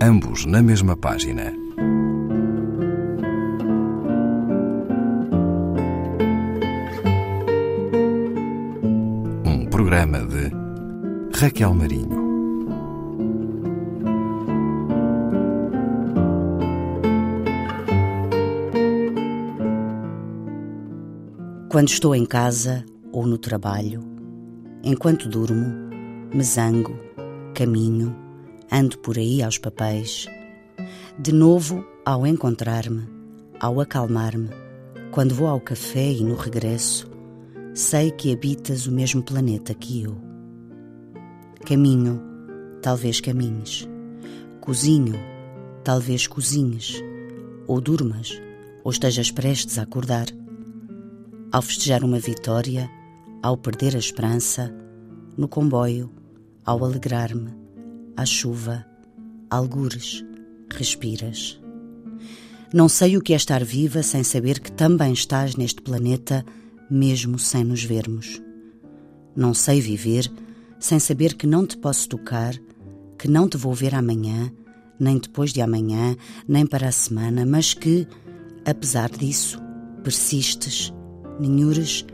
ambos na mesma página. Um programa de Raquel Marinho. Quando estou em casa ou no trabalho, enquanto durmo, me zango, caminho, ando por aí aos papéis. De novo, ao encontrar-me, ao acalmar-me, quando vou ao café e no regresso, sei que habitas o mesmo planeta que eu. Caminho, talvez caminhes. Cozinho, talvez cozinhes. Ou durmas, ou estejas prestes a acordar. Ao festejar uma vitória, ao perder a esperança, no comboio, ao alegrar-me, à chuva, algures, respiras. Não sei o que é estar viva sem saber que também estás neste planeta, mesmo sem nos vermos. Não sei viver sem saber que não te posso tocar, que não te vou ver amanhã, nem depois de amanhã, nem para a semana, mas que, apesar disso, persistes, ninhures,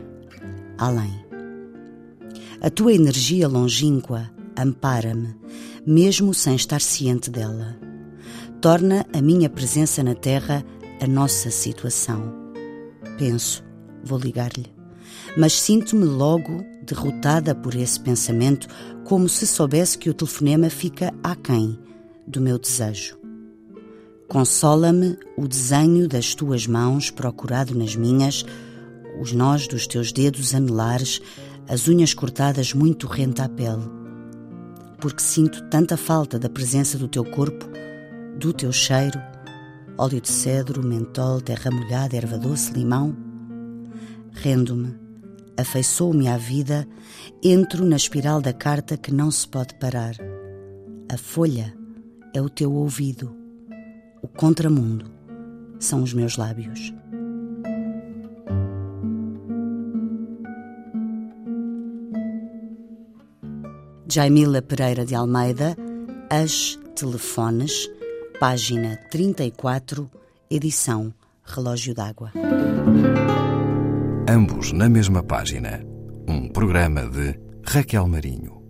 além. A tua energia longínqua ampara-me, mesmo sem estar ciente dela. Torna a minha presença na Terra a nossa situação. Penso, vou ligar-lhe, mas sinto-me logo derrotada por esse pensamento, como se soubesse que o telefonema fica aquém do meu desejo. Consola-me o desenho das tuas mãos procurado nas minhas, os nós dos teus dedos anelares, as unhas cortadas muito rente à pele. Porque sinto tanta falta da presença do teu corpo, do teu cheiro, óleo de cedro, mentol, terra molhada, erva doce, limão. Rendo-me, afeiçoo-me à vida, entro na espiral da carta que não se pode parar. A folha é o teu ouvido, o contramundo são os meus lábios. Jaimila Pereira de Almeida, As Telefones, página 34, edição Relógio d'Água. Ambos na mesma página. Um programa de Raquel Marinho.